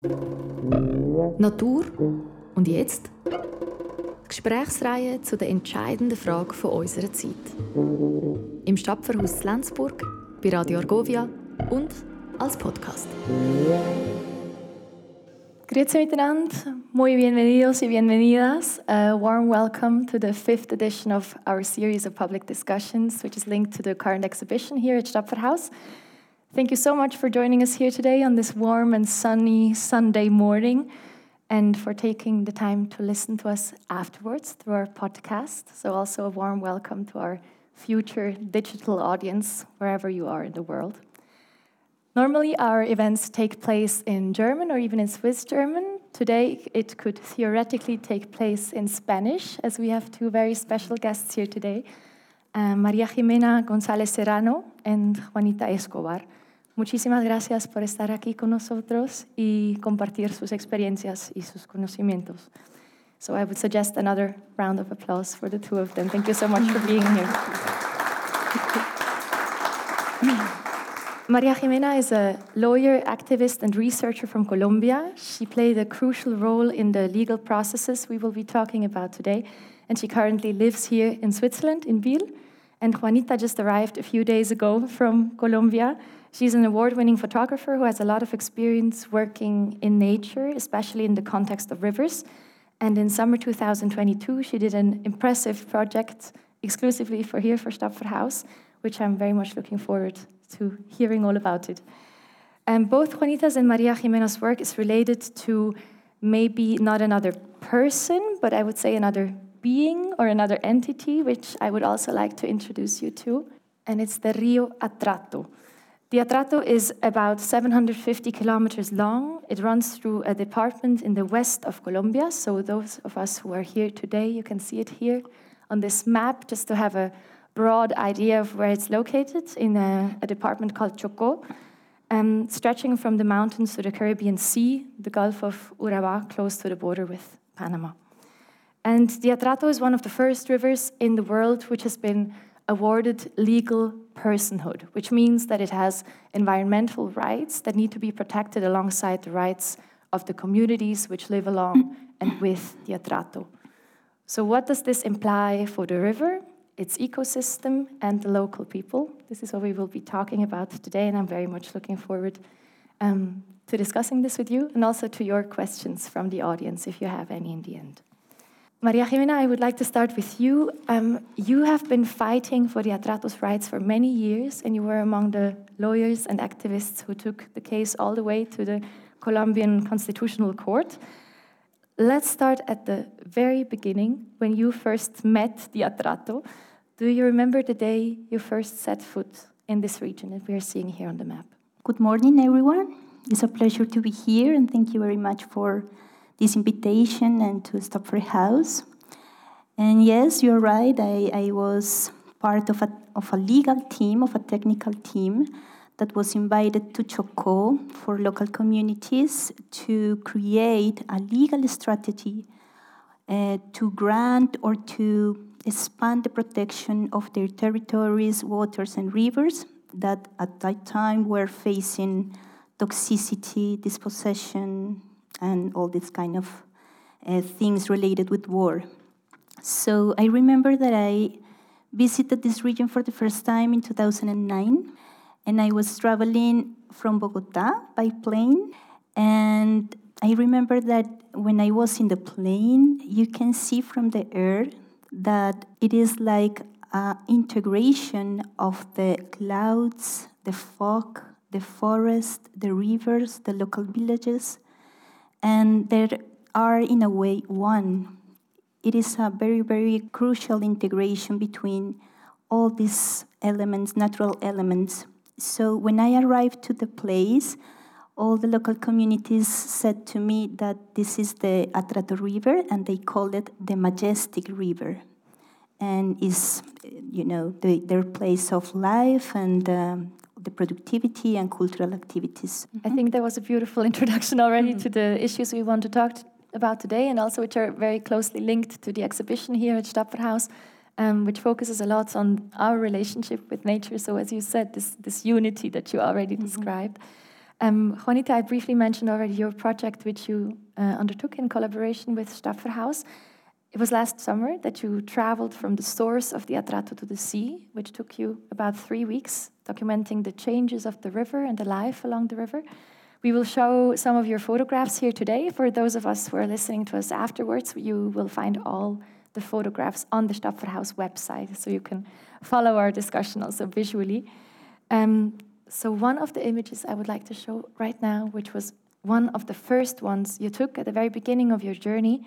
Natur und jetzt? Die Gesprächsreihe zu der entscheidenden Frage von unserer Zeit. Im Stadtverhaus Lenzburg, bei Radio Argovia und als Podcast. Grüezi miteinander, muy bienvenidos y bienvenidas. A warm welcome to the fifth edition of our series of public discussions, which is linked to the current exhibition here at Stadtverhaus. Thank you so much for joining us here today on this warm and sunny Sunday morning and for taking the time to listen to us afterwards through our podcast. So, also a warm welcome to our future digital audience, wherever you are in the world. Normally, our events take place in German or even in Swiss German. Today, it could theoretically take place in Spanish, as we have two very special guests here today uh, Maria Ximena González Serrano and Juanita Escobar. Muchísimas gracias por estar aquí con nosotros y compartir sus experiencias y sus conocimientos. So I would suggest another round of applause for the two of them. Thank you so much for being here. Maria Ximena is a lawyer, activist, and researcher from Colombia. She played a crucial role in the legal processes we will be talking about today, and she currently lives here in Switzerland, in Biel. And Juanita just arrived a few days ago from Colombia. She's an award winning photographer who has a lot of experience working in nature, especially in the context of rivers. And in summer 2022, she did an impressive project exclusively for here for Stapferhaus, which I'm very much looking forward to hearing all about it. And both Juanita's and Maria Ximena's work is related to maybe not another person, but I would say another being or another entity, which I would also like to introduce you to. And it's the Rio Atrato. The Atrato is about 750 kilometers long. It runs through a department in the west of Colombia. So, those of us who are here today, you can see it here on this map just to have a broad idea of where it's located in a, a department called Chocó, um, stretching from the mountains to the Caribbean Sea, the Gulf of Urabá, close to the border with Panama. And the Atrato is one of the first rivers in the world which has been awarded legal personhood, which means that it has environmental rights that need to be protected alongside the rights of the communities which live along and with the Atrato. So, what does this imply for the river, its ecosystem, and the local people? This is what we will be talking about today, and I'm very much looking forward um, to discussing this with you and also to your questions from the audience if you have any in the end. Maria Ximena, I would like to start with you. Um, you have been fighting for the Atratos rights for many years, and you were among the lawyers and activists who took the case all the way to the Colombian Constitutional Court. Let's start at the very beginning, when you first met the Atrato. Do you remember the day you first set foot in this region that we are seeing here on the map? Good morning, everyone. It's a pleasure to be here, and thank you very much for this invitation and to Stapferhaus And yes, you're right. I, I was part of a, of a legal team, of a technical team that was invited to Chocó for local communities to create a legal strategy uh, to grant or to expand the protection of their territories, waters, and rivers that at that time were facing toxicity, dispossession, and all these kind of uh, things related with war. So I remember that I visited this region for the first time in 2009, and I was traveling from Bogota by plane. And I remember that when I was in the plane, you can see from the air that it is like an integration of the clouds, the fog, the forest, the rivers, the local villages, and there are, in a way, one. It is a very, very crucial integration between all these elements, natural elements. So when I arrived to the place, all the local communities said to me that this is the Atrato River, and they called it the Majestic River, and is, you know, the, their place of life and um, the productivity and cultural activities. I think that was a beautiful introduction already mm -hmm. to the issues we want to talk about today, and also which are very closely linked to the exhibition here at Stapferhaus, um, which focuses a lot on our relationship with nature. So, as you said, this, this unity that you already mm -hmm. described. Um, Juanita, I briefly mentioned already your project, which you uh, undertook in collaboration with Stapferhaus. It was last summer that you traveled from the source of the Atrato to the sea, which took you about three weeks, documenting the changes of the river and the life along the river. We will show some of your photographs here today. For those of us who are listening to us afterwards, you will find all the photographs on the Stapferhaus website, so you can follow our discussion also visually. Um, so, one of the images I would like to show right now, which was one of the first ones you took at the very beginning of your journey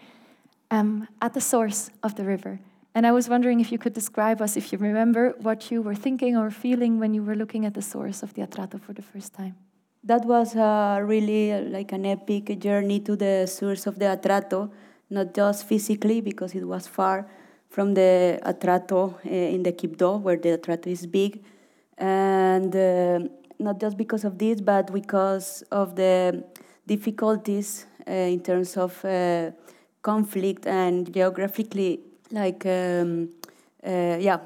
um, at the source of the river. And I was wondering if you could describe us, if you remember, what you were thinking or feeling when you were looking at the source of the Atrato for the first time. That was uh, really like an epic journey to the source of the Atrato, not just physically because it was far from the Atrato uh, in the Quibdó, where the Atrato is big, and uh, not just because of this, but because of the difficulties uh, in terms of uh, conflict and geographically, like, um, uh, yeah,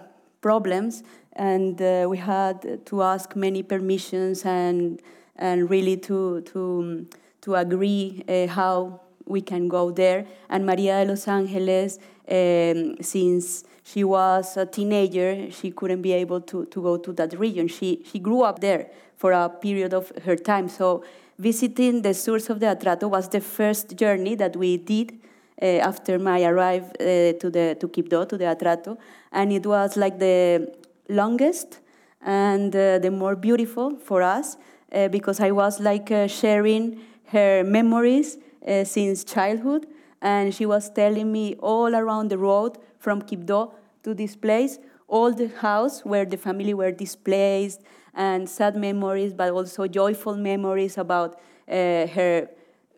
problems. And uh, we had to ask many permissions and and really to to to agree uh, how we can go there. And Maria de los Angeles, um, since she was a teenager, she couldn't be able to, to go to that region. She, she grew up there for a period of her time. So visiting the source of the Atrato was the first journey that we did after my arrival uh, to the to Quibdó, to the Atrato, and it was like the longest and uh, the more beautiful for us uh, because I was like uh, sharing her memories uh, since childhood, and she was telling me all around the road from Quibdó to this place, all the house where the family were displaced, and sad memories, but also joyful memories about uh, her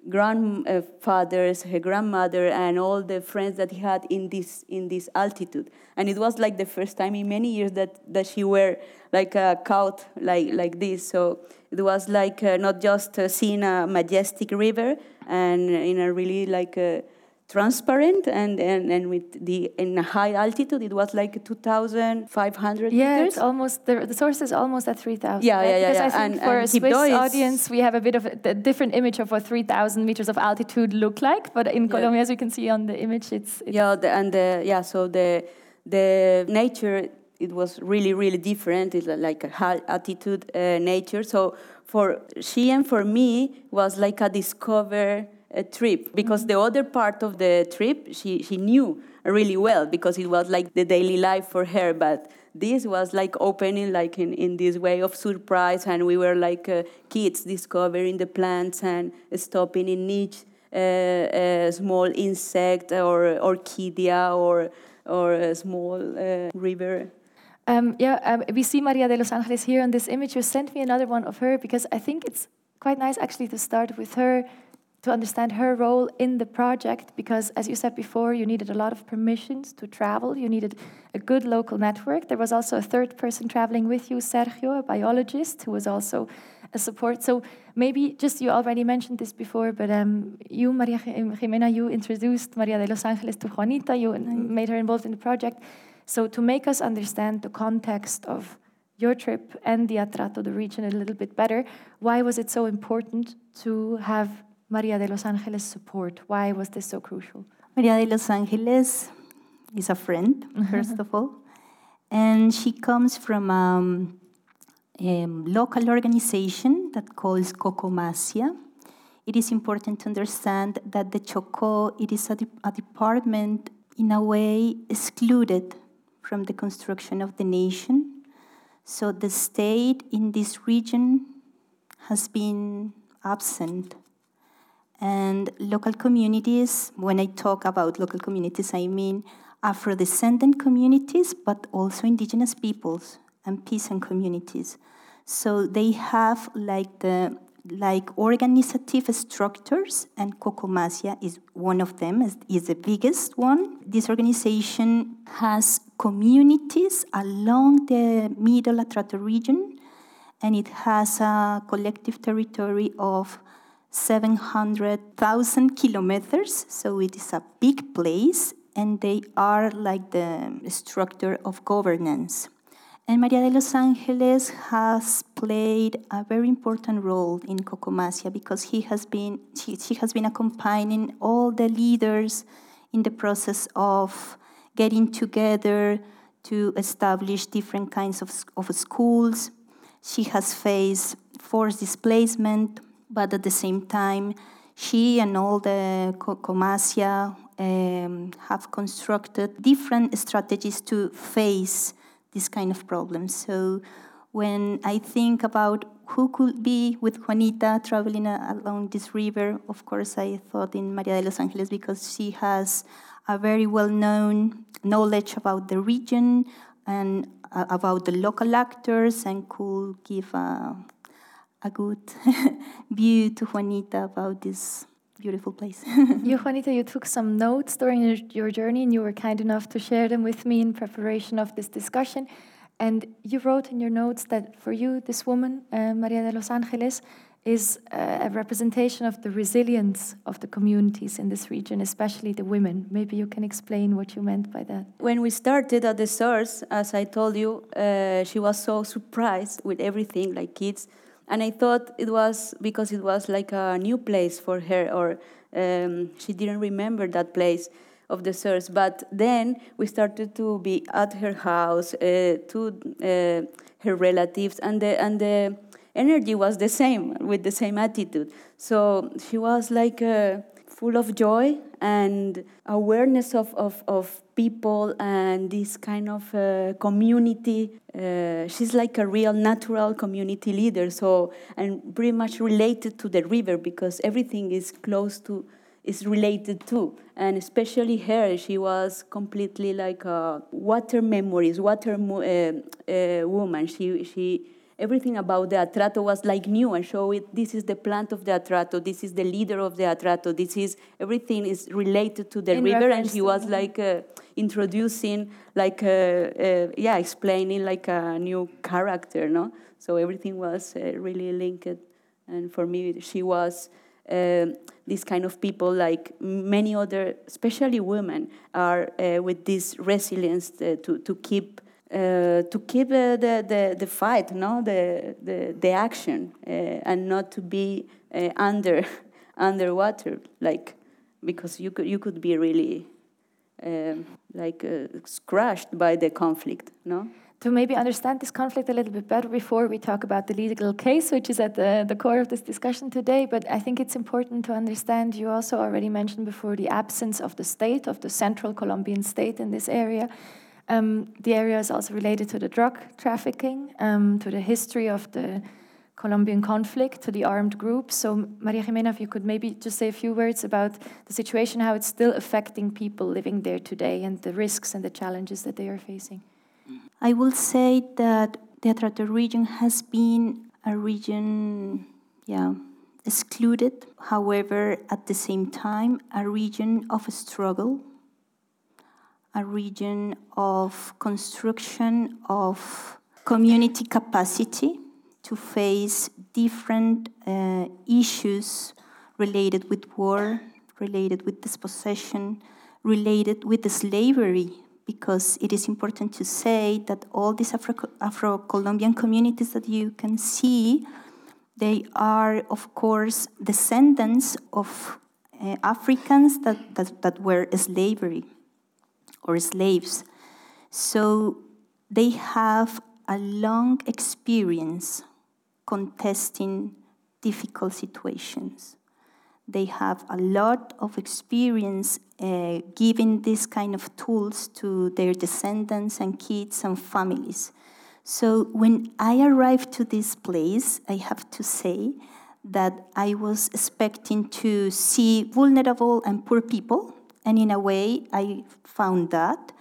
grandfathers, her grandmother, and all the friends that he had in this in this altitude. And it was like the first time in many years that that she were like a couch like like this. So it was like uh, not just uh, seeing a majestic river and in a really like. Uh, transparent and, and, and with the in a high altitude it was like 2500 yeah meters. it's almost the, the source is almost at 3000 yeah, right? yeah, yeah, because yeah. i think and, for and a swiss is- audience we have a bit of a, a different image of what 3000 meters of altitude look like but in colombia as you can see on the image it's, it's yeah the, and the, yeah so the the nature it was really really different it's like a high altitude uh, nature so for she and for me was like a discover a trip because the other part of the trip she, she knew really well because it was like the daily life for her but this was like opening like in, in this way of surprise and we were like uh, kids discovering the plants and stopping in each uh, uh, small insect or orchidea or or a small uh, river Um, yeah, um, we see Maria de los Angeles here on this image. You sent me another one of her because I think it's quite nice actually to start with her to understand her role in the project because as you said before you needed a lot of permissions to travel. You needed a good local network. There was also a third person traveling with you sergio a biologist who was also a support. So maybe just you already mentioned this before but um, you maria ximena you introduced maria de los angeles to juanita. You made her involved in the project. So to make us understand the context of your trip and the Atrato, the region, a little bit better, why was it so important to have Maria de los Angeles support? Why was this so crucial? Maria de los Angeles is a friend, first of all, and she comes from um, a local organization that calls Cocomacia. It is important to understand that the Chocó it is a, de- a department in a way excluded from the construction of the nation. So the state in this region has been absent and local communities, when I talk about local communities, I mean Afro descendant communities, but also indigenous peoples and peasant communities. So they have like the like organizative structures, and Cocomacia is one of them, is, is the biggest one. This organization has communities along the Middle Atrato region, and it has a collective territory of 700,000 kilometers, so it is a big place, and they are like the structure of governance. And Maria de los Angeles has played a very important role in Cocomacia because he has been, she, she has been accompanying all the leaders in the process of getting together to establish different kinds of, of schools. She has faced forced displacement, but at the same time, she and all the Cocomacia um, have constructed different strategies to face this kind of problems. So when I think about who could be with Juanita traveling along this river, of course I thought in Maria de los Angeles because she has a very well-known knowledge about the region and uh, about the local actors and could give a, a good view to Juanita about this beautiful place. you, Juanita, you took some notes during your, your journey and you were kind enough to share them with me in preparation of this discussion. And you wrote in your notes that for you, this woman, uh, Maria de los Angeles, is a representation of the resilience of the communities in this region, especially the women. Maybe you can explain what you meant by that. When we started at the source, as I told you, uh, she was so surprised with everything, like kids and I thought it was because it was like a new place for her, or um, she didn't remember that place of the source. But then we started to be at her house, uh, to uh, her relatives, and the and the energy was the same with the same attitude. So she was like. Uh, full of joy and awareness of, of, of people and this kind of uh, community. Uh, she's like a real natural community leader, so and pretty much related to the river because everything is close to is related to and especially her she was completely like a water memories water uh, uh, woman she she everything about the atrato was like new and show it this is the plant of the atrato this is the leader of the atrato this is everything is related to the In river. And he was like uh, introducing like uh, uh, yeah explaining like a new character no? So everything was uh, really linked. And for me she was uh, this kind of people like many other especially women are uh, with this resilience to, to keep uh, to keep uh, the, the, the fight, no, the, the, the action, uh, and not to be uh, under underwater, like because you could you could be really um, like uh, crushed by the conflict, no. To maybe understand this conflict a little bit better before we talk about the legal case, which is at the, the core of this discussion today, but I think it's important to understand you also already mentioned before the absence of the state, of the central Colombian state in this area. Um, the area is also related to the drug trafficking, um, to the history of the Colombian conflict, to the armed groups. So, Maria Ximena, if you could maybe just say a few words about the situation, how it's still affecting people living there today, and the risks and the challenges that they are facing. I will say that the Atrato region has been a region, yeah, excluded. However, at the same time, a region of a struggle a region of construction of community capacity to face different uh, issues related with war, related with dispossession, related with slavery, because it is important to say that all these Afro Colombian communities that you can see, they are, of course, descendants of uh, Africans that, that, that were slavery or slaves. So they have a long experience contesting difficult situations. They have a lot of experience uh, giving this kind of tools to their descendants and kids and families. So when I arrived to this place, I have to say that I was expecting to see vulnerable and poor people and in a way, I found that.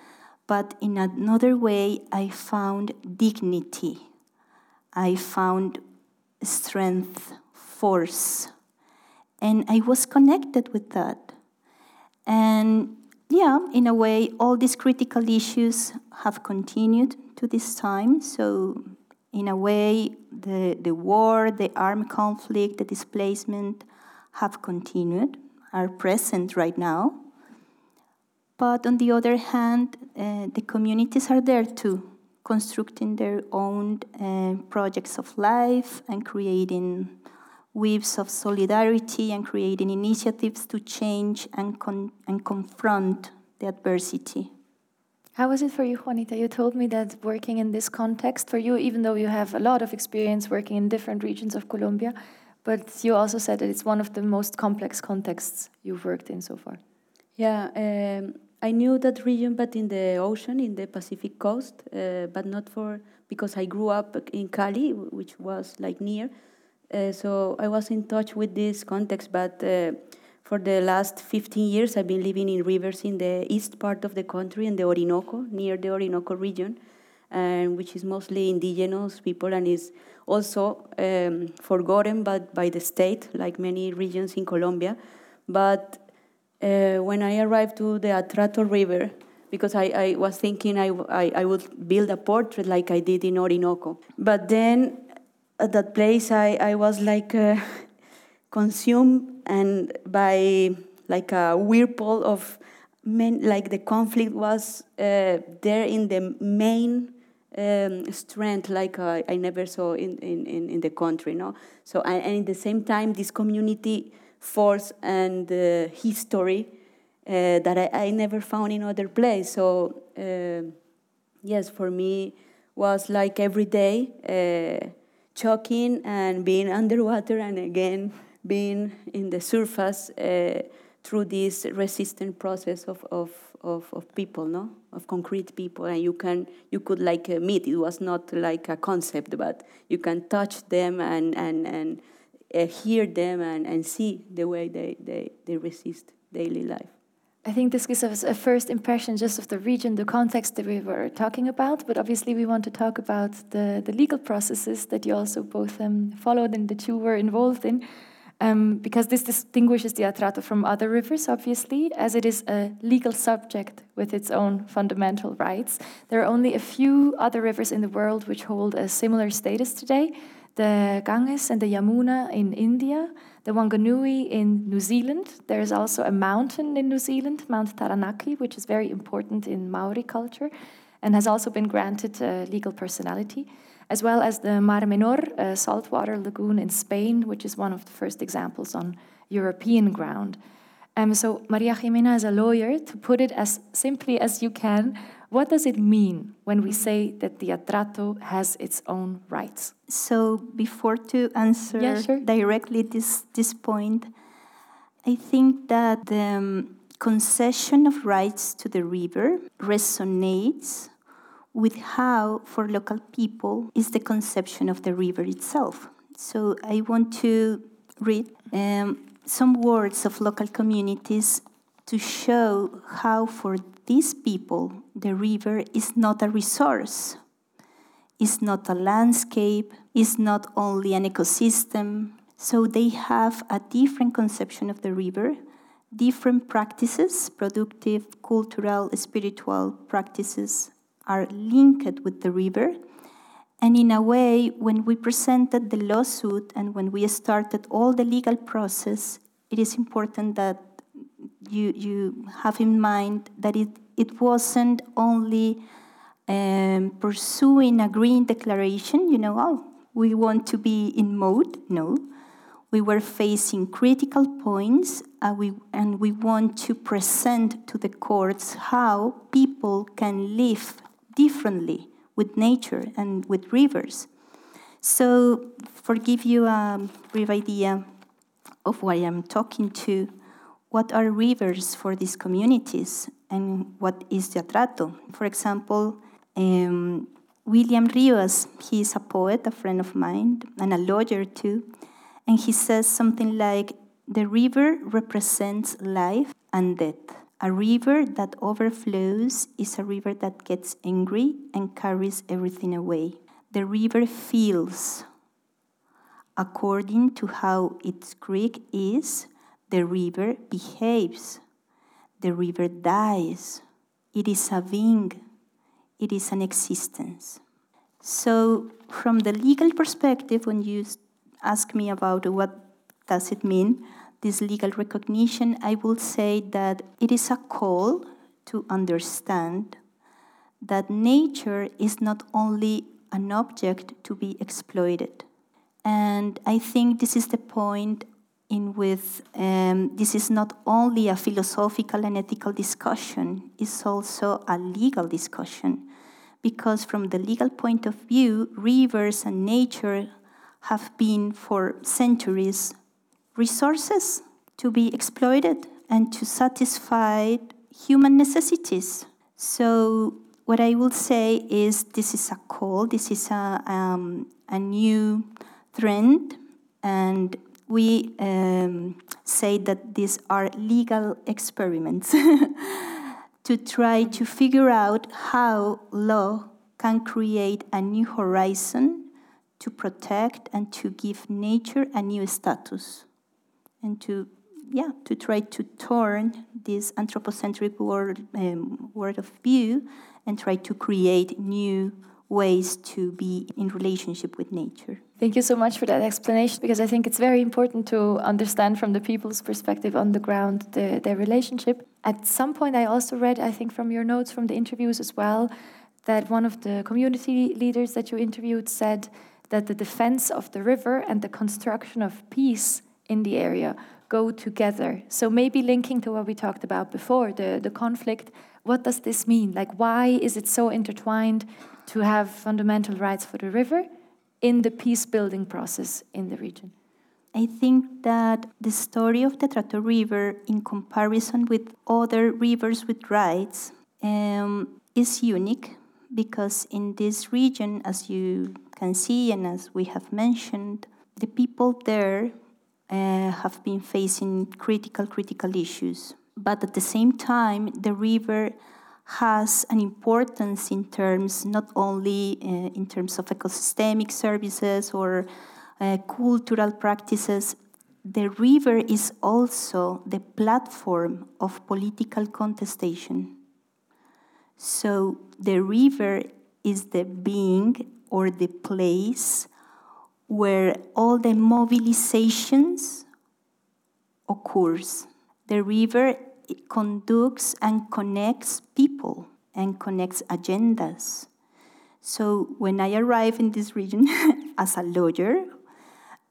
But in another way, I found dignity. I found strength, force. And I was connected with that. And yeah, in a way, all these critical issues have continued to this time. So, in a way, the, the war, the armed conflict, the displacement have continued, are present right now. But on the other hand, uh, the communities are there too, constructing their own uh, projects of life and creating weaves of solidarity and creating initiatives to change and, con- and confront the adversity. How was it for you, Juanita? You told me that working in this context for you, even though you have a lot of experience working in different regions of Colombia, but you also said that it's one of the most complex contexts you've worked in so far. Yeah, um, I knew that region, but in the ocean, in the Pacific coast, uh, but not for because I grew up in Cali, which was like near. Uh, so I was in touch with this context, but uh, for the last 15 years, I've been living in rivers in the east part of the country, in the Orinoco, near the Orinoco region, and which is mostly indigenous people and is also um, forgotten but by the state, like many regions in Colombia. But uh, when I arrived to the Atrato River, because I, I was thinking I, I, I, would build a portrait like I did in Orinoco. But then at that place, I, I was like uh, consumed and by like a whirlpool of men, like the conflict was uh, there in the main um, strength like uh, I never saw in, in, in, the country. No? So, and, and at the same time, this community force and uh, history uh, that I, I, never found in other place. So, uh, yes, for me, was like every day choking and being underwater and again being in the surface uh, through this resistant process of, of, of, of, people, no, of concrete people, and you can you could like uh, meet. It was not like a concept, but you can touch them and and and uh, hear them and, and see the way they, they, they resist daily life. I think this gives us a first impression just of the region, the context that we were talking about, but obviously we want to talk about the, the legal processes that you also both um, followed and that you were involved in. Um, because this distinguishes the Atrato from other rivers, obviously, as it is a legal subject with its own fundamental rights. There are only a few other rivers in the world which hold a similar status today the Ganges and the Yamuna in India, the Whanganui in New Zealand. There is also a mountain in New Zealand, Mount Taranaki, which is very important in Maori culture and has also been granted uh, legal personality as well as the Mar Menor uh, saltwater lagoon in Spain, which is one of the first examples on European ground. Um, so, Maria Ximena, as a lawyer, to put it as simply as you can, what does it mean when we say that the Atrato has its own rights? So, before to answer yeah, sure. directly this, this point, I think that the um, concession of rights to the river resonates with how, for local people, is the conception of the river itself. So I want to read um, some words of local communities to show how, for these people, the river is not a resource, is not a landscape, is not only an ecosystem. So they have a different conception of the river, different practices, productive, cultural, spiritual practices are linked with the river. And in a way, when we presented the lawsuit and when we started all the legal process, it is important that you, you have in mind that it, it wasn't only um, pursuing a green declaration, you know, oh, we want to be in mode. No. We were facing critical points uh, we, and we want to present to the courts how people can live differently with nature and with rivers. So, for give you a brief idea of what I'm talking to, what are rivers for these communities and what is the atrato? For example, um, William Rivas, he is a poet, a friend of mine, and a lawyer too, and he says something like, the river represents life and death. A river that overflows is a river that gets angry and carries everything away. The river feels. According to how its creek is, the river behaves. The river dies. It is a being. It is an existence. So, from the legal perspective, when you ask me about what does it mean, this legal recognition, I will say that it is a call to understand that nature is not only an object to be exploited. And I think this is the point in which um, this is not only a philosophical and ethical discussion, it's also a legal discussion. Because from the legal point of view, rivers and nature have been for centuries resources to be exploited and to satisfy human necessities. So, what I will say is this is a call, this is a, um, a new trend, and we um, say that these are legal experiments to try to figure out how law can create a new horizon to protect and to give nature a new status and to yeah to try to turn this anthropocentric world um, world of view and try to create new ways to be in relationship with nature. Thank you so much for that explanation because I think it's very important to understand from the people's perspective on the ground the, their relationship. At some point, I also read, I think, from your notes from the interviews as well, that one of the community leaders that you interviewed said that the defense of the river and the construction of peace in the area go together. So maybe linking to what we talked about before, the, the conflict, what does this mean? Like why is it so intertwined to have fundamental rights for the river in the peace building process in the region? I think that the story of the Atrato River, in comparison with other rivers with rights, um, is unique because in this region, as you can see and as we have mentioned, the people there uh, have been facing critical, critical issues. But at the same time, the river has an importance in terms not only uh, in terms of ecosystemic services or uh, cultural practices. The river is also the platform of political contestation. So the river is the being or the place where all the mobilizations occurs. The river conducts and connects people and connects agendas. So when I arrive in this region as a lawyer,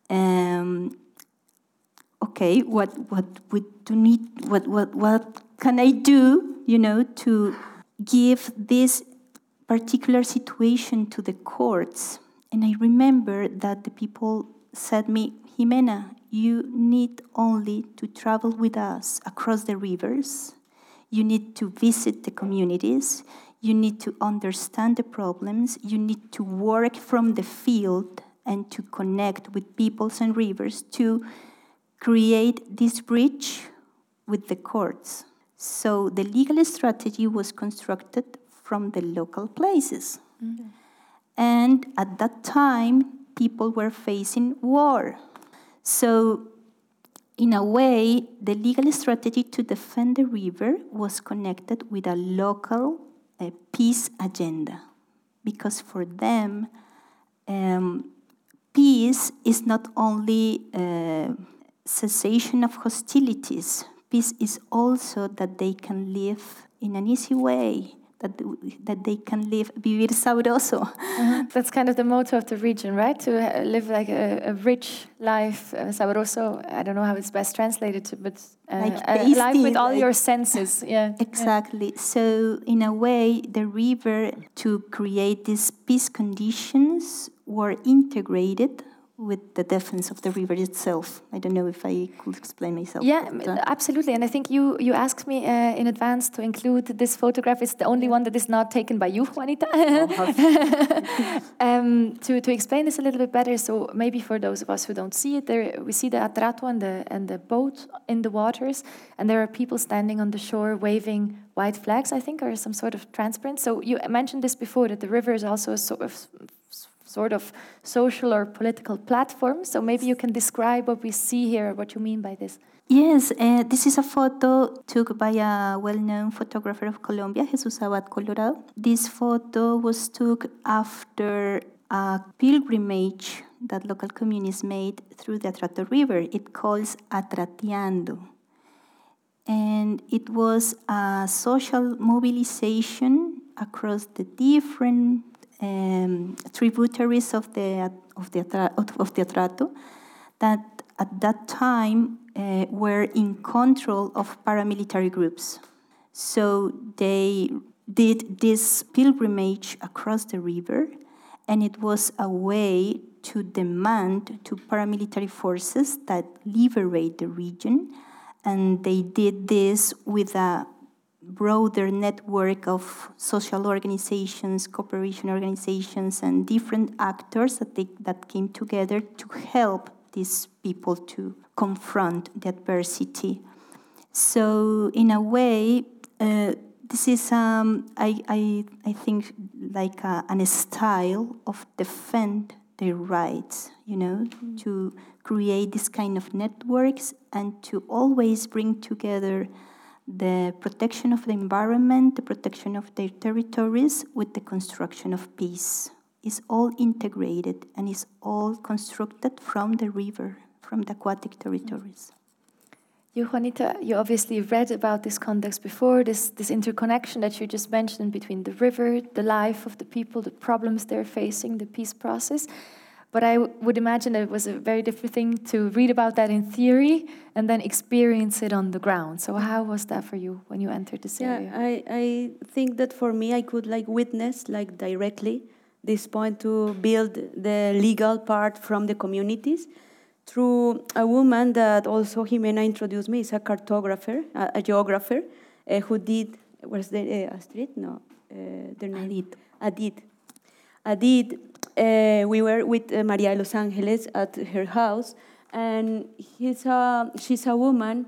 um, okay, what what do need, what what what can I do, you know, to give this particular situation to the courts? And I remember that the people said me, Ximena, you need only to travel with us across the rivers. You need to visit the communities. You need to understand the problems. You need to work from the field and to connect with peoples and rivers to create this bridge with the courts. So the legal strategy was constructed from the local places. Mm-hmm. And at that time, people were facing war. So, in a way, the legal strategy to defend the river was connected with a local uh, peace agenda. Because for them, um, peace is not only uh, cessation of hostilities, peace is also that they can live in an easy way that, that they can live, vivir sabroso. Uh-huh. That's kind of the motto of the region, right? To uh, live like a, a rich life, uh, sabroso. I don't know how it's best translated to, but uh, like a life with all like, your senses. Yeah, exactly. Yeah. So in a way, the river to create these peace conditions were integrated with the defense of the river itself. I don't know if I could explain myself. Yeah, but, uh, absolutely. And I think you you asked me uh, in advance to include this photograph. It's the only one that is not taken by you, Juanita. Oh, um, to to explain this a little bit better. So maybe for those of us who don't see it, there we see the atrato and the and the boat in the waters, and there are people standing on the shore waving white flags. I think, or some sort of transparent. So you mentioned this before that the river is also a sort of sort of social or political platform. So maybe you can describe what we see here, what you mean by this. Yes, uh, this is a photo took by a well-known photographer of Colombia, Jesus Abad Colorado. This photo was took after a pilgrimage that local communities made through the Atrato River. It calls Atrateando. And it was a social mobilization across the different um, tributaries of the, of, the, of the Atrato that at that time uh, were in control of paramilitary groups. So they did this pilgrimage across the river, and it was a way to demand to paramilitary forces that liberate the region. And they did this with a broader network of social organizations, cooperation organizations, and different actors that, they, that came together to help these people to confront the adversity. So, in a way, uh, this is, um, I, I, I think, like a, an style of defend their rights, you know, mm. to create this kind of networks and to always bring together the protection of the environment, the protection of their territories with the construction of peace. Is all integrated and is all constructed from the river, from the aquatic territories. You, Juanita, you obviously read about this context before, this, this interconnection that you just mentioned between the river, the life of the people, the problems they're facing, the peace process. But I would imagine that it was a very different thing to read about that in theory and then experience it on the ground. So how was that for you when you entered this yeah, area? I, I think that for me, I could like witness like directly this point to build the legal part from the communities through a woman that also Ximena introduced me, is a cartographer, a, a geographer, uh, who did, where's the, uh, Astrid? No, uh, their name? Adit. Adit, uh, we were with uh, Maria Los Angeles at her house, and he's a, she's a woman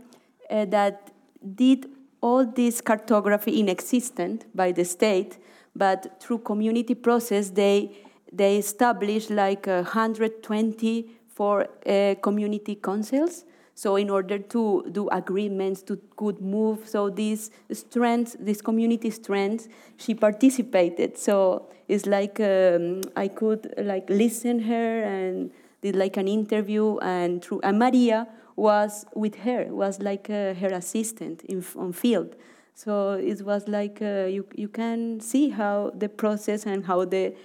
uh, that did all this cartography inexistent by the state, but through community process, they, they established like 120 for uh, community councils. So in order to do agreements, to could move, so these strengths, these community strengths, she participated. So it's like um, I could like listen her and did like an interview, and through and Maria was with her, was like uh, her assistant in on field. So it was like uh, you you can see how the process and how the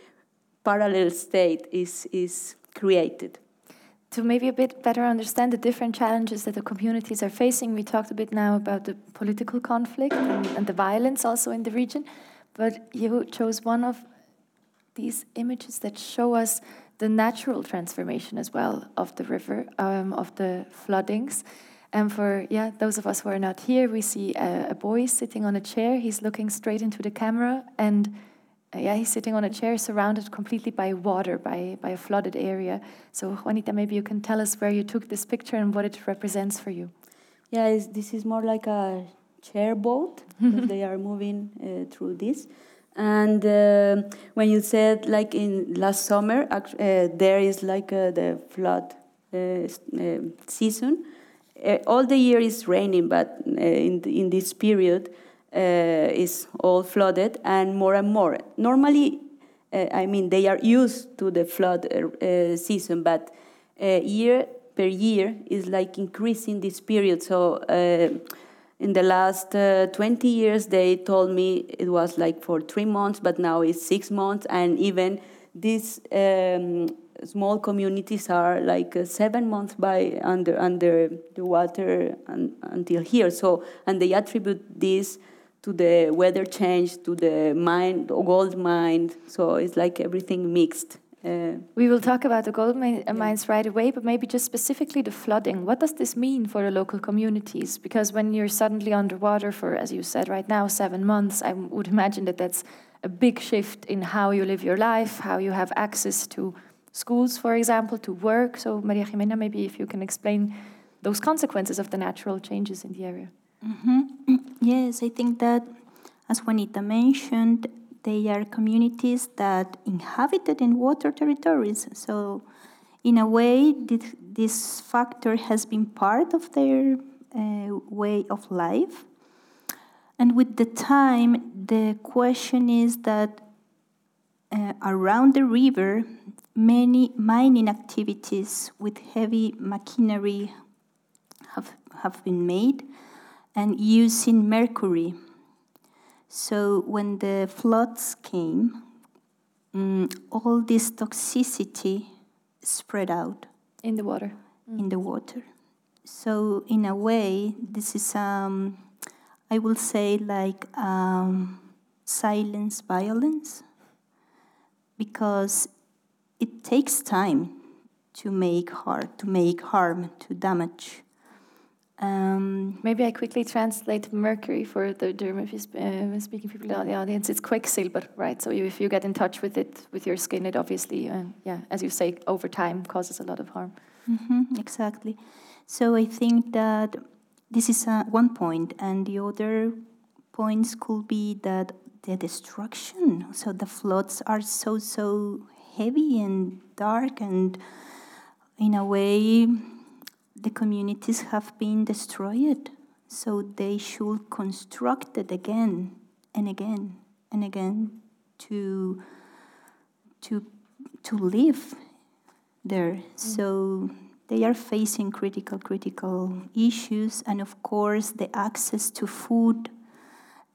parallel state is is created to maybe a bit better understand the different challenges that the communities are facing, we talked a bit now about the political conflict and, and the violence also in the region, but you chose one of these images that show us the natural transformation as well of the river, um, of the floodings. And for yeah, those of us who are not here, we see a, a boy sitting on a chair. He's looking straight into the camera and uh, yeah, he's sitting on a chair surrounded completely by water, by, by a flooded area. So, Juanita, maybe you can tell us where you took this picture and what it represents for you. Yeah, this is more like a chair boat. they are moving uh, through this. And uh, when you said, like in last summer, uh, there is like uh, the flood uh, season. all the year is raining, but in, in this period, uh, is all flooded and more and more. Normally, uh, I mean, they are used to the flood uh, season, but year per year is like increasing this period. So in the last uh, 20 years they told me it was like for three months but now it's six months and even these um, small communities are like uh, seven months by under under the water un, until here so and they attribute this to the weather change, to the mine, gold mine. So it's like everything mixed. Uh, we will talk about the gold mine, uh, mines right away, but maybe just specifically the flooding. What does this mean for the local communities? Because when you're suddenly underwater for, as you said right now, seven months, I would imagine that that's a big shift in how you live your life, how you have access to schools, for example, to work. So, Maria Ximena, maybe if you can explain those consequences of the natural changes in the area. Mm-hmm. Yes, I think that, as Juanita mentioned, they are communities that inhabited in water territories. So, in a way, this, factor has been part of their uh, way of life. And with the time, the question is that uh, around the river, many mining activities with heavy machinery have, have been made and using mercury. So when the floods came, mm, all this toxicity spread out In the water. in the water. So in a way, this is um, I will say like um, silence violence because it takes time to make harm, to make harm, to damage. Um, Maybe I quickly translate mercury for the German uh, speaking people in the audience. It's quicksilver, right? So you, if you get in touch with it with your skin, it obviously, uh, yeah, as you say, over time causes a lot of harm. mhm, exactly. So I think that this is uh, one point, and the other points could be that the destruction. So the floods are so so heavy and dark, and in a way, the communities have been destroyed. So they should construct it again and again and again to to to live there. So they are facing critical, critical issues, and of course, the access to food,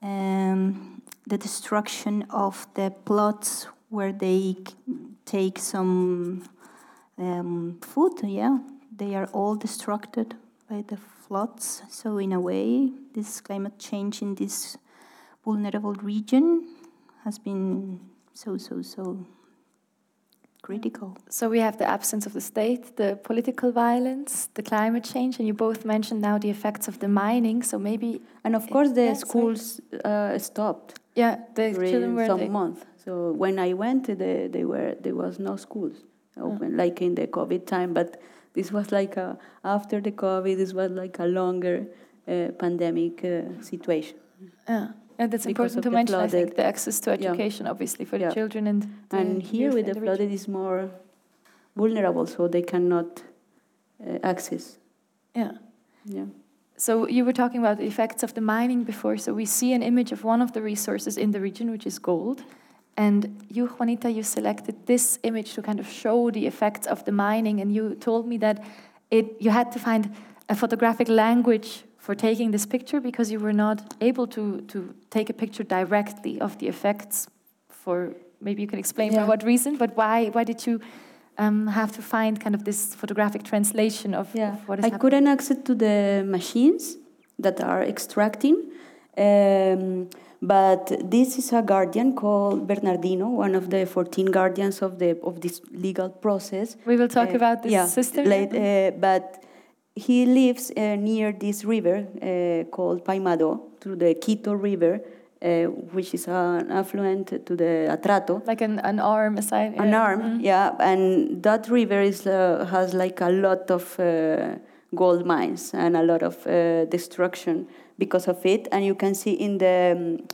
um, the destruction of the plots where they take some um, food. Yeah, they are all destructed by the floods. So, in a way, this climate change in this vulnerable region has been so, so, so critical. So we have the absence of the state, the political violence, the climate change, and you both mentioned now the effects of the mining. So maybe, And of course, the Yeah, schools uh, stopped yeah, the children were some month. So when I went, they, they were there was no schools open, like in the COVID time. But this was like a, after the COVID. This was like a longer uh, pandemic uh, situation. Yeah, and that's Because important to the mention. I think flooded- the access to Yeah. education, obviously, for Yeah. the children and the And here with the region. flooded is more vulnerable, so they cannot uh, access. Yeah. Yeah. So you were talking about the effects of the mining before. So we see an image of one of the resources in the region, which is gold. And you, Juanita, you selected this image to kind of show the effects of the mining. And you told me that it, you had to find a photographic language for taking this picture because you were not able to, to take a picture directly of the effects for maybe you can explain for what reason, but why, why did you um, have to find kind of this photographic translation of, Yeah, of what is I happening? couldn't access to the machines that are extracting, um, but this is a guardian called Bernardino, one of the 14 guardians of the of this legal process. We will talk Uh, about this yeah, system. late, uh, but he lives uh, near this river uh, called Paimado, through the Quito River, uh, which is an affluent to the Atrato like an, an arm aside. an yeah. arm, Mhm. yeah, and that river is uh, has like a lot of uh, gold mines and a lot of uh, destruction because of it, and you can see in the um,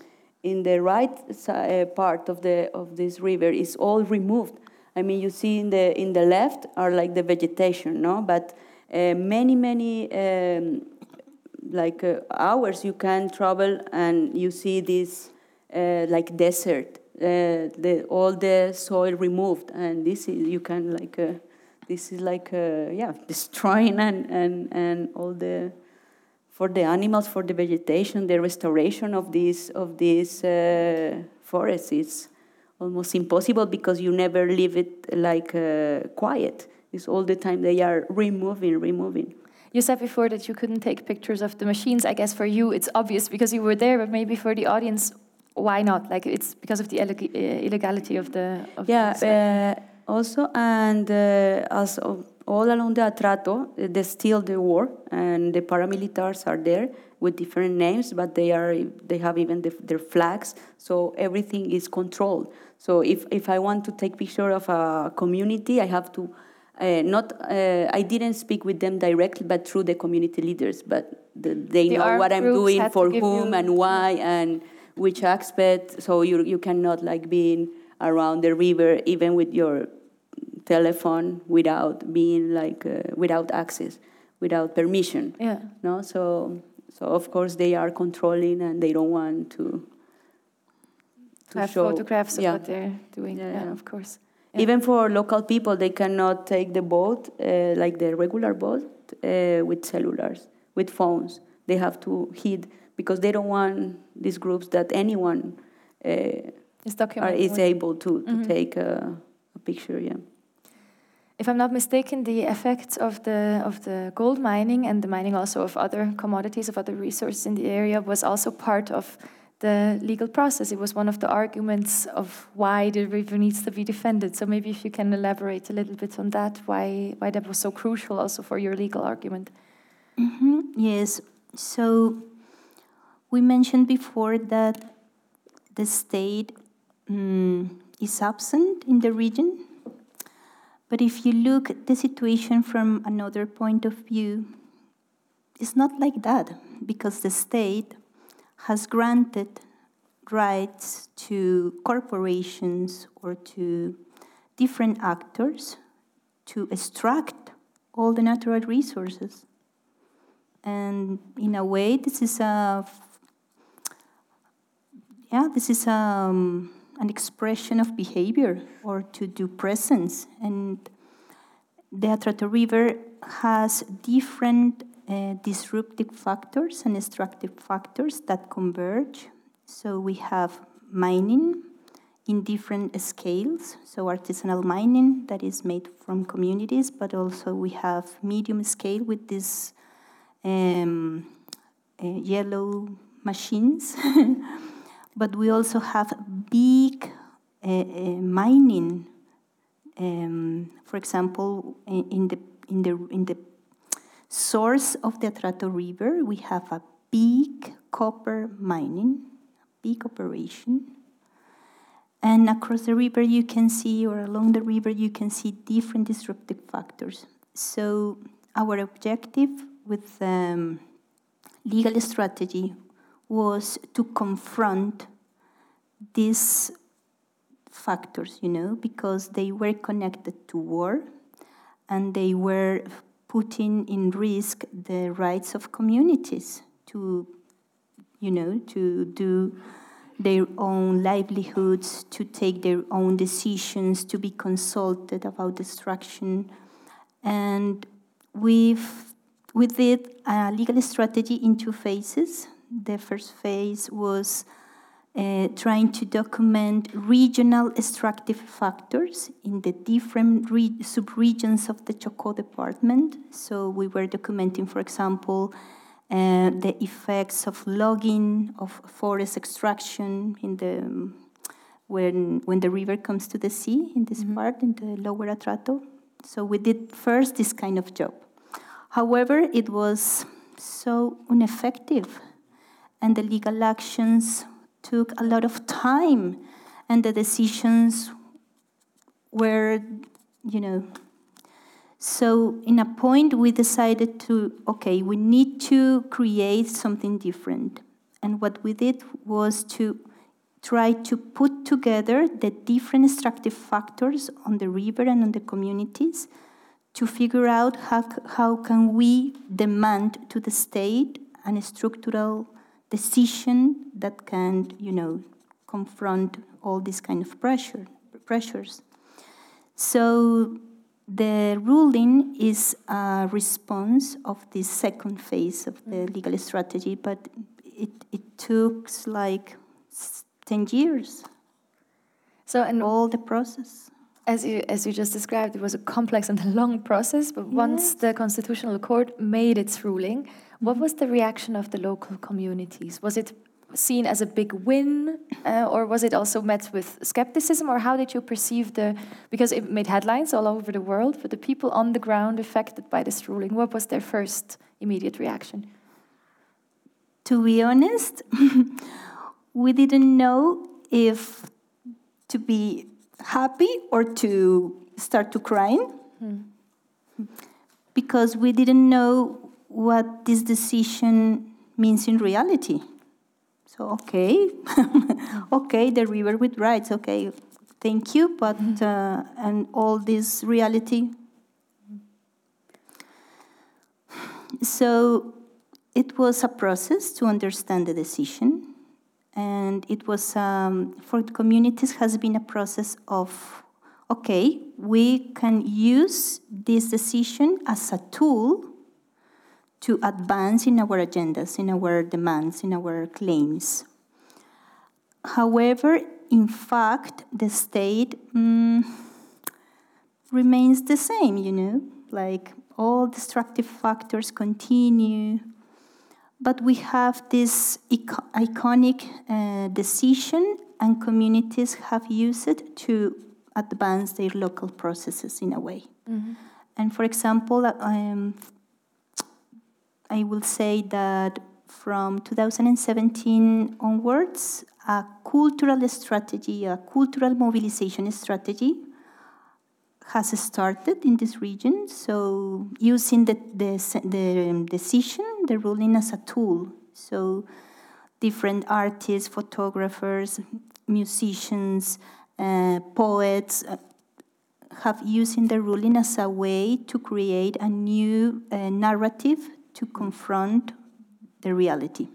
in the right uh, part of the of this river is all removed. I mean, you see in the in the left are like the vegetation, no, but uh, many many. Um, like uh, hours you can travel and you see this uh, like desert uh, the all the soil removed and this is you can like this is like uh, yeah destroying and and and all the for the animals for the vegetation the restoration of these of this uh, forest is almost impossible because you never leave it like uh, quiet it's all the time they are removing removing You said before that you couldn't take pictures of the machines. I guess for you it's obvious because you were there, but maybe for the audience, why not? Like it's because of the uh, illegality of the. Of Yeah, the uh, also, and uh, as all along the Atrato, there's still the war, and the paramilitaries are there with different names, but they are they have even the, their flags, so everything is controlled. So if if I want to take picture of a community, I have to. Uh, not, uh, I didn't speak with them directly, but through the community leaders. But the, they The know what I'm doing for whom and why and which aspect. So you you cannot like being around the river even with your telephone without being like uh, without access, without permission. yeah. No, so so of course they are controlling and they don't want to To have show- photographs of yeah. what they're doing. Yeah, Yeah, yeah. of course. Even for local people, they cannot take the boat uh, like the regular boat uh, with cellulars, with phones. They have to hid because they don't want these groups that anyone uh, Is able to, to Mhm. take a, a picture. Yeah. If I'm not mistaken, the effects of the of the gold mining and the mining also of other commodities of other resources in the area was also part of the legal process. It was one of the arguments of why the river needs to be defended. So maybe if you can elaborate a little bit on that, why why that was so crucial also for your legal argument. Mhm, Yes. So we mentioned before that the state mm, is absent in the region. But if you look at the situation from another point of view, it's not like that because the state has granted rights to corporations or to different actors to extract all the natural resources. And in a way, this is a yeah, this is um, an expression of behavior or to do presence. And the Atrato River has different uh, disruptive factors and extractive factors that converge. So we have mining in different scales. So artisanal mining that is made from communities, but also we have medium scale with these um, uh, yellow machines. but we also have big uh, uh, mining. Um, for example, in in the in the in the source of the Atrato River, we have a big copper mining, big operation. And across the river, you can see, or along the river, you can see different disruptive factors. So, our objective with um, legal strategy was to confront these factors, you know, because they were connected to war and they were putting in risk the rights of communities to, you know, to do their own livelihoods, to take their own decisions, to be consulted about destruction. And we've, we did a legal strategy in two phases. The first phase was uh, trying to document regional extractive factors in the different re- subregions of the Chocó department. So we were documenting, for example, uh, the effects of logging, of forest extraction in the when when the river comes to the sea in this part in the lower Atrato. So we did first this kind of job. However, it was so ineffective, and the legal actions took a lot of time, and the decisions were, you know, so, in a point, we decided to okay, we need to create something different. And what we did was to try to put together the different extractive factors on the river and on the communities to figure out how, how can we demand to the state a structural decision that can, you know, confront all these kind of pressure, pressures. So the ruling is a response of the second phase of the mm. legal strategy, but it, it took like 10 years, So, and all the process. as you as you just described, it was a complex and a long process. But once the constitutional court made its ruling, what was the reaction of the local communities? Was it seen as a big win, uh, or was it also met with skepticism, or how did you perceive the? Because it made headlines all over the world, but the people on the ground affected by this ruling, what was their first immediate reaction? To be honest, we didn't know if to be happy or to start to crying because we didn't know what this decision means in reality. So, okay, okay, the river with rights, okay, thank you, but, uh, and all this reality. So, it was a process to understand the decision, and it was um, for the communities has been a process of okay, we can use this decision as a tool to advance in our agendas, in our demands, in our claims. However, in fact, the state mm, remains the same, you know, like all destructive factors continue. But we have this iconic uh, decision, and communities have used it to advance their local processes in a way. Mm-hmm. And for example, um, I will say that from 2017 onwards, a cultural strategy, a cultural mobilization strategy has started in this region. So using the, the, the decision, the ruling as a tool. So different artists, photographers, musicians, uh, poets uh, have using the ruling as a way to create a new uh, narrative to confront the reality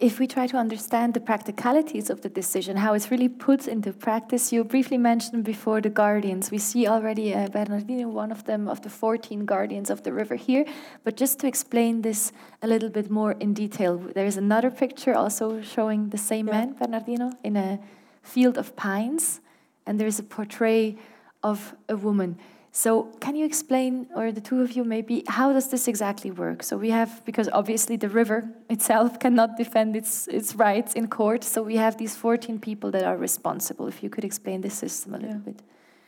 if we try to understand the practicalities of the decision, how it's really put into practice, you briefly mentioned before the guardians. We see already uh, Bernardino, one of them, of the 14 guardians of the river here. But just to explain this a little bit more in detail, there is another picture also showing the same yeah. man, Bernardino, in a field of pines, and there is a portrait of a woman. So, can you explain, or the two of you maybe, how does this exactly work? So, we have, because obviously the river itself cannot defend its, its rights in court, so we have these 14 people that are responsible. If you could explain the system a little bit.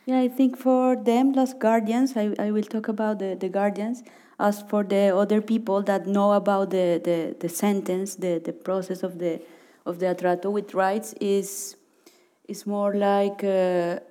Yeah, I think for them, as guardians, I, I will talk about the, the guardians. As for the other people that know about the, the, the sentence, the, the process of the, of the atrato with rights, is, is more like. Uh,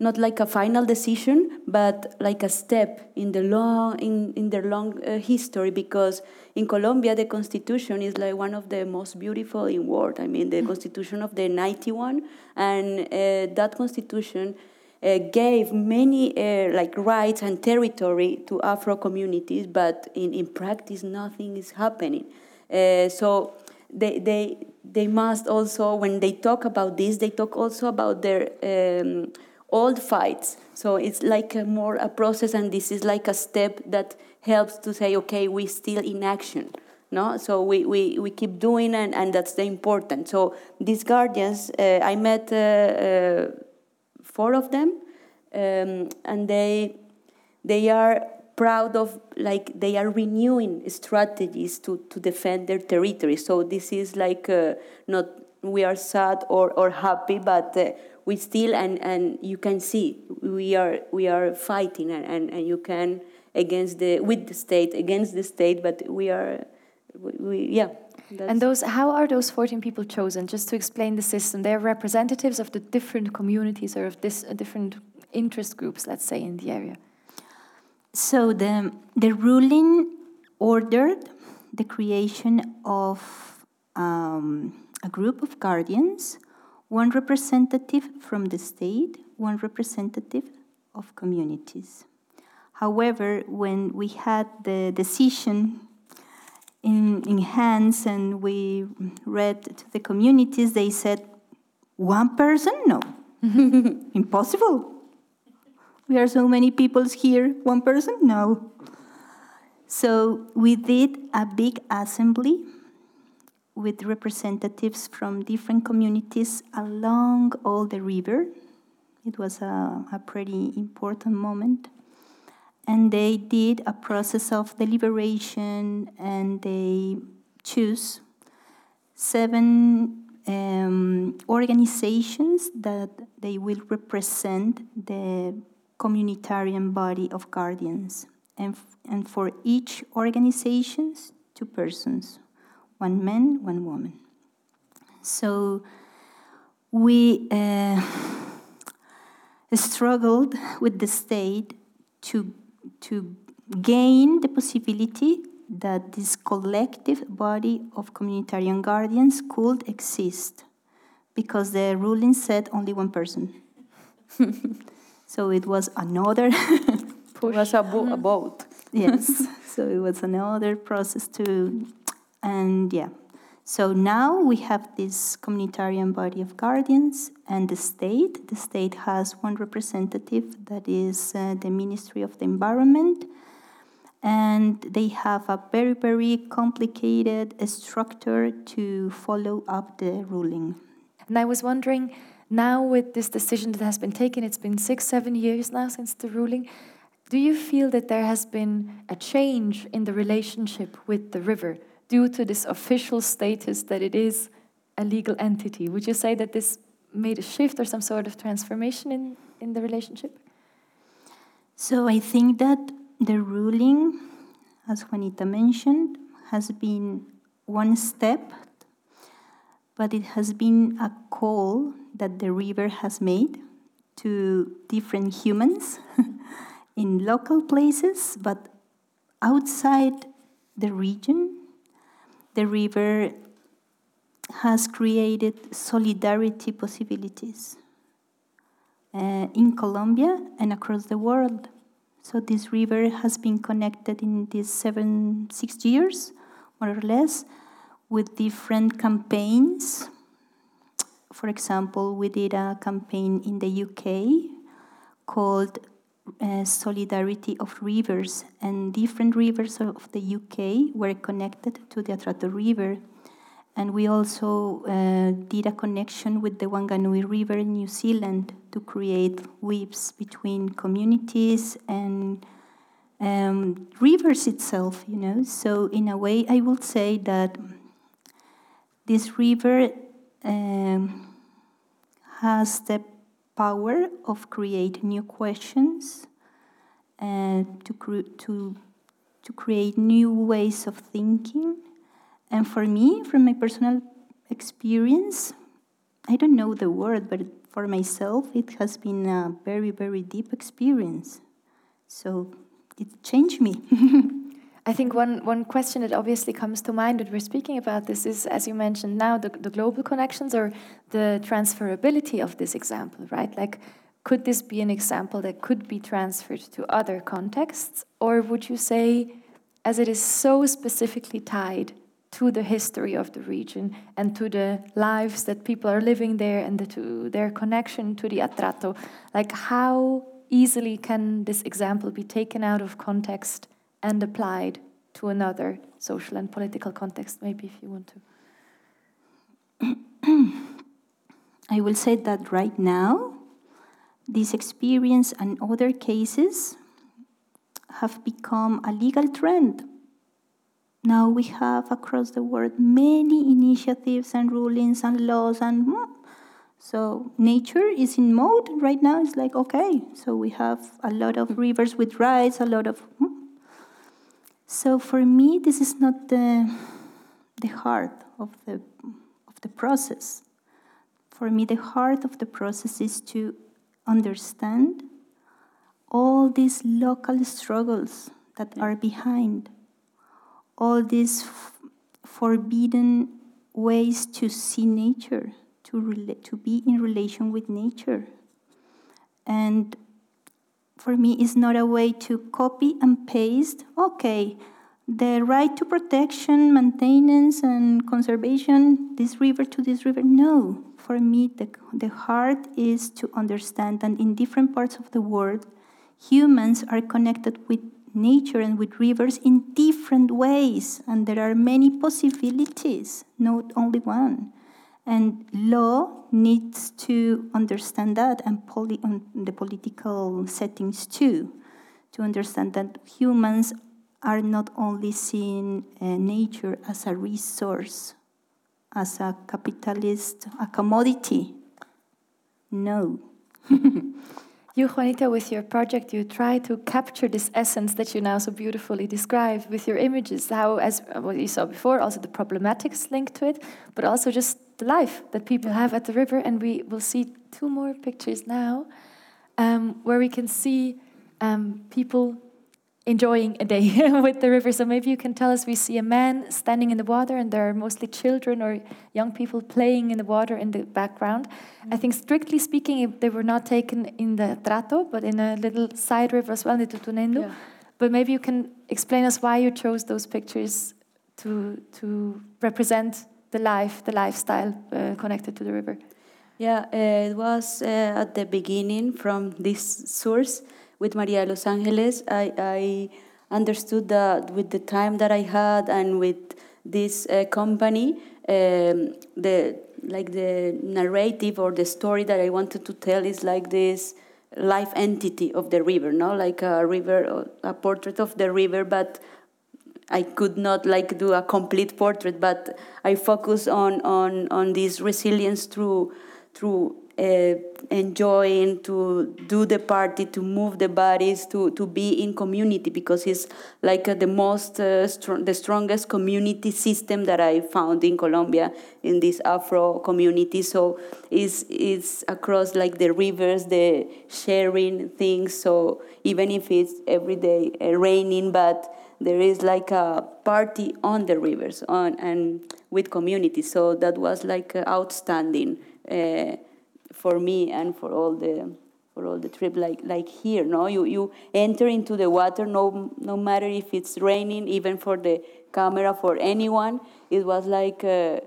not like a final decision, but like a step in the long in, in their long uh, history. Because in Colombia, the constitution is like one of the most beautiful in world. I mean, the mm-hmm. constitution of the '91, and uh, that constitution. Uh, gave many uh, like rights and territory to Afro communities, but in, in practice nothing is happening. Uh, so they, they, they must also, when they talk about this, they talk also about their um, old fights. So it's like a more a process, and this is like a step that helps to say, okay, we're still in action. No, so we, we, we keep doing, and, and that's the important. So these guardians, uh, I met uh, uh, four of them, um, and they they are proud of like they are renewing strategies to, to defend their territory. So this is like uh, not we are sad or, or happy, but uh, we still and, and you can see we are we are fighting and, and, and you can against the with the state against the state but we are we, we yeah and those how are those 14 people chosen? Just to explain the system they're representatives of the different communities or of this uh, different interest groups let's say in the area. So the the ruling ordered the creation of um, a group of guardians one representative from the state, one representative of communities. However, when we had the decision in, in hands and we read to the communities, they said, one person? No. Impossible. We are so many people here. One person? No. So we did a big assembly with representatives from different communities along all the river. It was a, a pretty important moment. And they did a process of deliberation and they choose seven um, organizations that they will represent the communitarian body of guardians. And, and for each organization, two persons one man, one woman. So we uh, struggled with the state to, to gain the possibility that this collective body of communitarian guardians could exist because the ruling said only one person. so it was another push. It was a, bo- a vote. yes. So it was another process to and yeah, so now we have this communitarian body of guardians and the state. The state has one representative that is uh, the Ministry of the Environment. and they have a very, very complicated structure to follow up the ruling. And I was wondering, now with this decision that has been taken, it's been six, seven years now since the ruling. Do you feel that there has been a change in the relationship with the river due to this official status that it is a legal entity? Would you say that this made a shift or some sort of transformation in, in the relationship? So I think that the ruling, as Juanita mentioned, has been one step, but it has been a call that the river has made to different humans in local places, but outside the region. The river has created solidarity possibilities uh, in Colombia and across the world. So this river has been connected in these seven, six years, more or less, with different campaigns. For example, we did a campaign in the UK called uh, Solidarity of Rivers, and different rivers of the UK were connected to the Atrato River. And we also uh, did a connection with the Whanganui River in New Zealand to create weaves between communities and um, rivers itself, you know. So, in a way, I would say that this river um, has the power of create new questions and to, cre- to, to create new ways of thinking and for me, from my personal experience, I don't know the word, but for myself, it has been a very, very deep experience. So it changed me. I think one, one question that obviously comes to mind when we're speaking about this is, as you mentioned now, the, the global connections or the transferability of this example, right? Like, could this be an example that could be transferred to other contexts? Or would you say, as it is so specifically tied to the history of the region and to the lives that people are living there and the, to their connection to the Atrato. Like, how easily can this example be taken out of context and applied to another social and political context, maybe if you want to? I will say that right now, this experience and other cases have become a legal trend now we have across the world many initiatives and rulings and laws and hmm, so nature is in mode right now. It's like okay, so we have a lot of rivers with rights, a lot of. So for me, this is not the the heart of the of the process. For me, the heart of the process is to understand all these local struggles that are behind all these forbidden ways to see nature, to, to be in relation with nature. And for me, it's not a way to copy and paste, okay, the right to protection, maintenance, and conservation, this river to this river. No, for me, the, the heart is to understand that in different parts of the world, humans are connected with nature and with rivers in different ways, and there are many possibilities, not only one. And law needs to understand that, and the political settings too, to understand that humans are not only seeing uh, nature as a resource, as a capitalist, a commodity. No. You, Juanita, with your project, you try to capture this essence that you now so beautifully describe with your images. How, as what you saw before, also the problematics linked to it, but also just the life that people have at the river. And we will see two more pictures now, um, where we can see um, people enjoying a day with the river. So maybe you can tell us we see a man standing in the water, and there are mostly children or young people playing in the water in the background. I think, strictly speaking, they were not taken in the Atrato, but in a little side river as well, the Tutunendo. Yeah. But maybe you can explain us why you chose those pictures to, to represent the life, the lifestyle uh, connected to the river. Yeah, uh, it was uh, at the beginning from this source with Maria Los Angeles, I, I understood that with the time that I had and with this uh, company, um, the like the narrative or the story that I wanted to tell is like this life entity of the river, no, like a river, a portrait of the river, but I could not like do a complete portrait, but I focus on on on this resilience through through uh, enjoying to do the party to move the bodies to, to be in community because it's like uh, the most uh, str- the strongest community system that i found in colombia in this afro community. So it's, it's across like the rivers the sharing things. So even if it's every day uh, raining but there is like a party on the rivers on and with community. So that was like uh, outstanding uh, for me and for all the for all the trip like like here no? You you enter into the water no no matter if it's raining even for the camera for anyone it was like uh,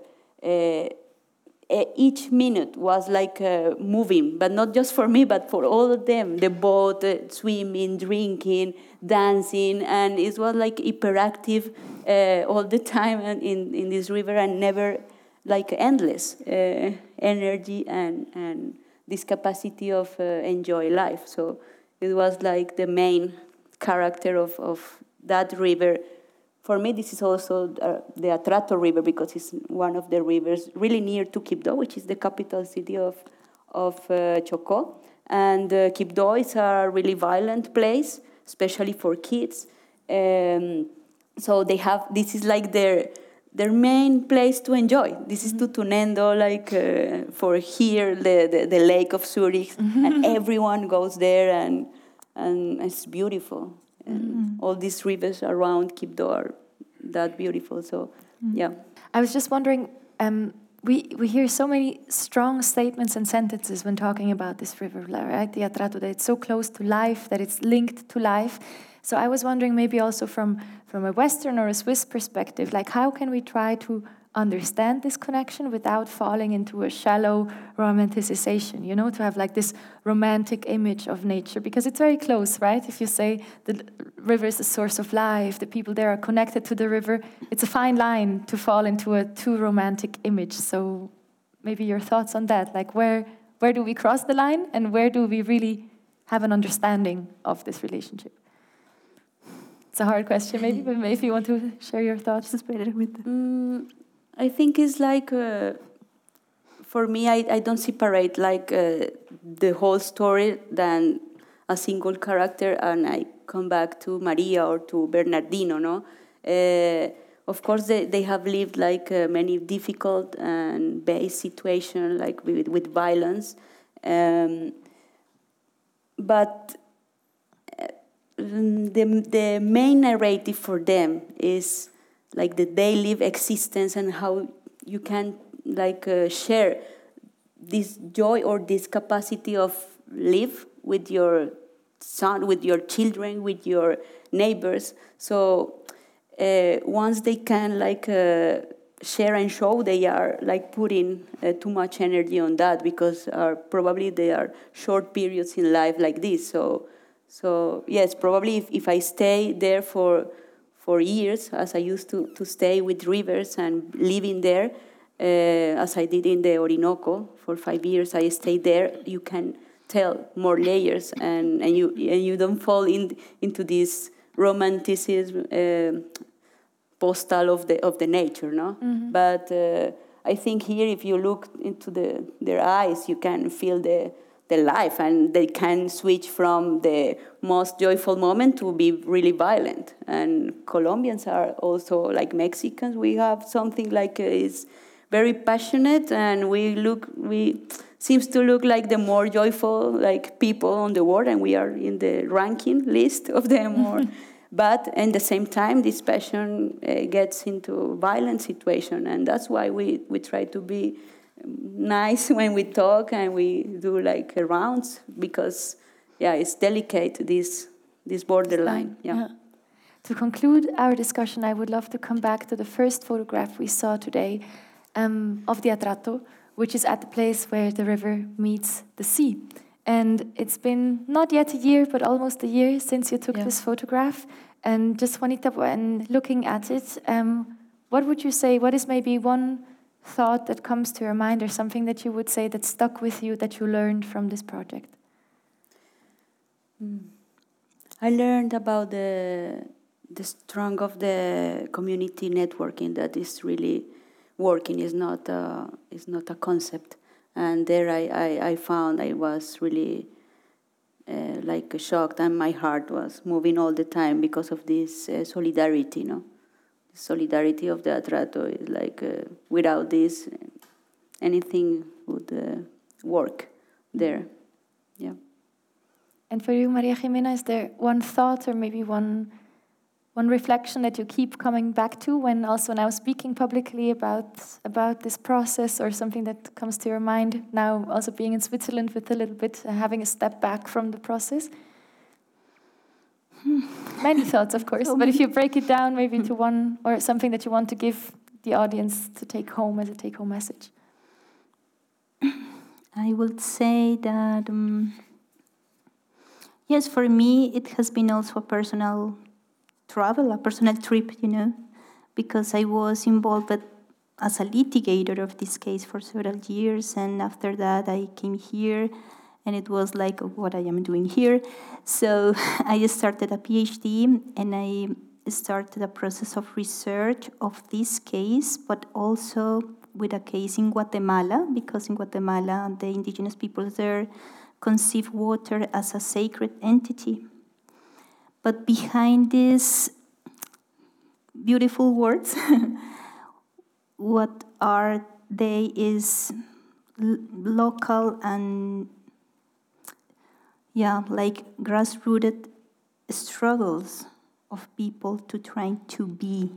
uh, each minute was like uh, moving but not just for me but for all of them the boat uh, swimming drinking dancing and it was like hyperactive uh, all the time in, in this river and never like endless uh, energy and, and this capacity of uh, enjoy life. So it was like the main character of, of that river. For me, this is also the Atrato River because it's one of the rivers really near to Quibdó, which is the capital city of, of uh, Chocó. And uh, Quibdó is a really violent place, especially for kids. Um, so they have, this is like their their main place to enjoy. This is mm-hmm. Tutunendo, like uh, for here, the, the, the, lake of Zurich, mm-hmm. and everyone goes there, and and it's beautiful. And mm-hmm. all these rivers around Quibdó are that beautiful. So, mm-hmm. yeah. I was just wondering. Um, we, we hear so many strong statements and sentences when talking about this river, right? The Atrato, that it's so close to life, that it's linked to life. So I was wondering maybe also from, from a Western or a Swiss perspective, like how can we try to understand this connection without falling into a shallow romanticization, you know, to have like this romantic image of nature, because it's very close, right? If you say the river is the source of life, the people there are connected to the river, it's a fine line to fall into a too romantic image. So maybe your thoughts on that, like where, where do we cross the line and where do we really have an understanding of this relationship? It's a hard question, maybe, but maybe if you want to share your thoughts, it's better with. Mm, I think it's like, uh, for me, I, I don't separate like uh, the whole story than a single character, and I come back to Maria or to Bernardino, no. Uh, of course, they, they have lived like uh, many difficult and base situations, like with, with violence. Um, but Mm, the, the main narrative for them is like the daily existence and how you can like uh, share this joy or this capacity of live with your son with your children with your neighbors. So uh, once they can like uh, share and show they are like putting uh, too much energy on that because are probably they are short periods in life like this. So so yes, probably if, if I stay there for for years, as I used to, to stay with rivers and living there, uh, as I did in the Orinoco for five years, I stayed there. You can tell more layers, and, and you and you don't fall in, into this romanticism uh, postal of the of the nature, no. Mm-hmm. But uh, I think here, if you look into the their eyes, you can feel the the life and they can switch from the most joyful moment to be really violent. And colombians are also like mexicans we have something like uh, is very passionate and we look we seems to look like the more joyful like people on the world and we are in the ranking list of the more. But at the same time this passion uh, gets into violent situation and that's why we, we try to be nice when we talk and we do like rounds because yeah it's delicate this this borderline yeah. yeah. to conclude our discussion i would love to come back to the first photograph we saw today um, of the atrato which is at the place where the river meets the sea And it's been not yet a year, but almost a year since you took Yeah. this photograph. And just Juanita, when looking at it, um, what would you say? What is maybe one thought that comes to your mind, or something that you would say that stuck with you that you learned from this project? I learned about the the strong of the community networking that is really working. is not a, is not a concept, and there I, I, I found I was really uh, like shocked, and my heart was moving all the time because of this uh, solidarity. No, the solidarity of the Atrato is like uh, without this, anything would uh, work there. Yeah. And for you, Maria Ximena, is there one thought or maybe one one reflection that you keep coming back to when also now speaking publicly about about this process or something that comes to your mind now also being in Switzerland with a little bit uh, having a step back from the process? Many thoughts, of course, but if you break it down maybe to one or something that you want to give the audience to take home as a take home message. I would say that, um, yes, for me, it has been also a personal travel, a personal trip, you know, because I was involved as a litigator of this case for several years. And after that, I came here, and it was like what I am doing here. So I started a PhD, and I started a process of research of this case, but also with a case in Guatemala, because in Guatemala, the indigenous people there conceive water as a sacred entity. But behind these beautiful words, what are they is local and, yeah, like grassrooted struggles of people to try to be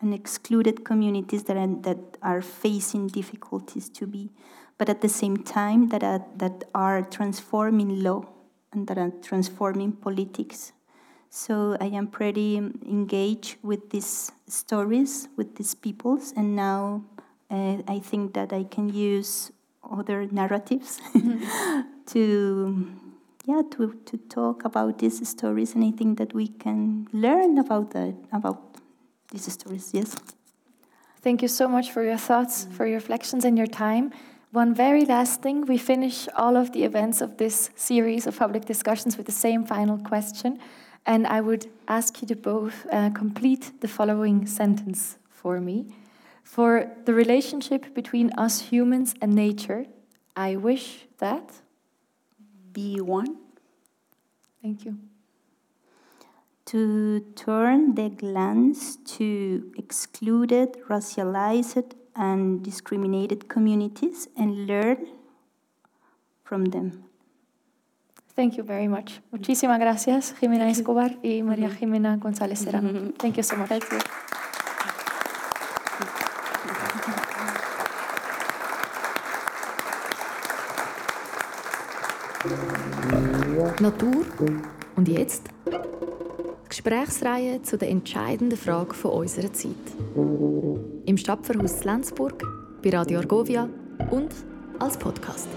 and excluded communities that are, that are facing difficulties to be, but at the same time that are, that are transforming law and that are transforming politics. So I am pretty engaged with these stories, with these peoples, and now uh, I think that I can use other narratives to yeah to, to talk about these stories I that we can learn about that about these stories, yes. Thank you so much for your thoughts, for your reflections, and your time. One very last thing we finish all of the events of this series of public discussions with the same final question. And I would ask you to both uh, complete the following sentence for me. For the relationship between us humans and nature, I wish that. Be one. Thank you. to turn the glance to excluded, racialized, and discriminated communities and learn from them. Thank you very much. Muchísimas gracias, Jimena Escobar y María mm-hmm. Ximena González Serrano. Mm-hmm. Thank you so much. Natur und jetzt? Gesprächsreihe zu der entscheidenden Frage von unserer Zeit. Im Stadtverhaus Lenzburg, bei Radio Argovia und als Podcast.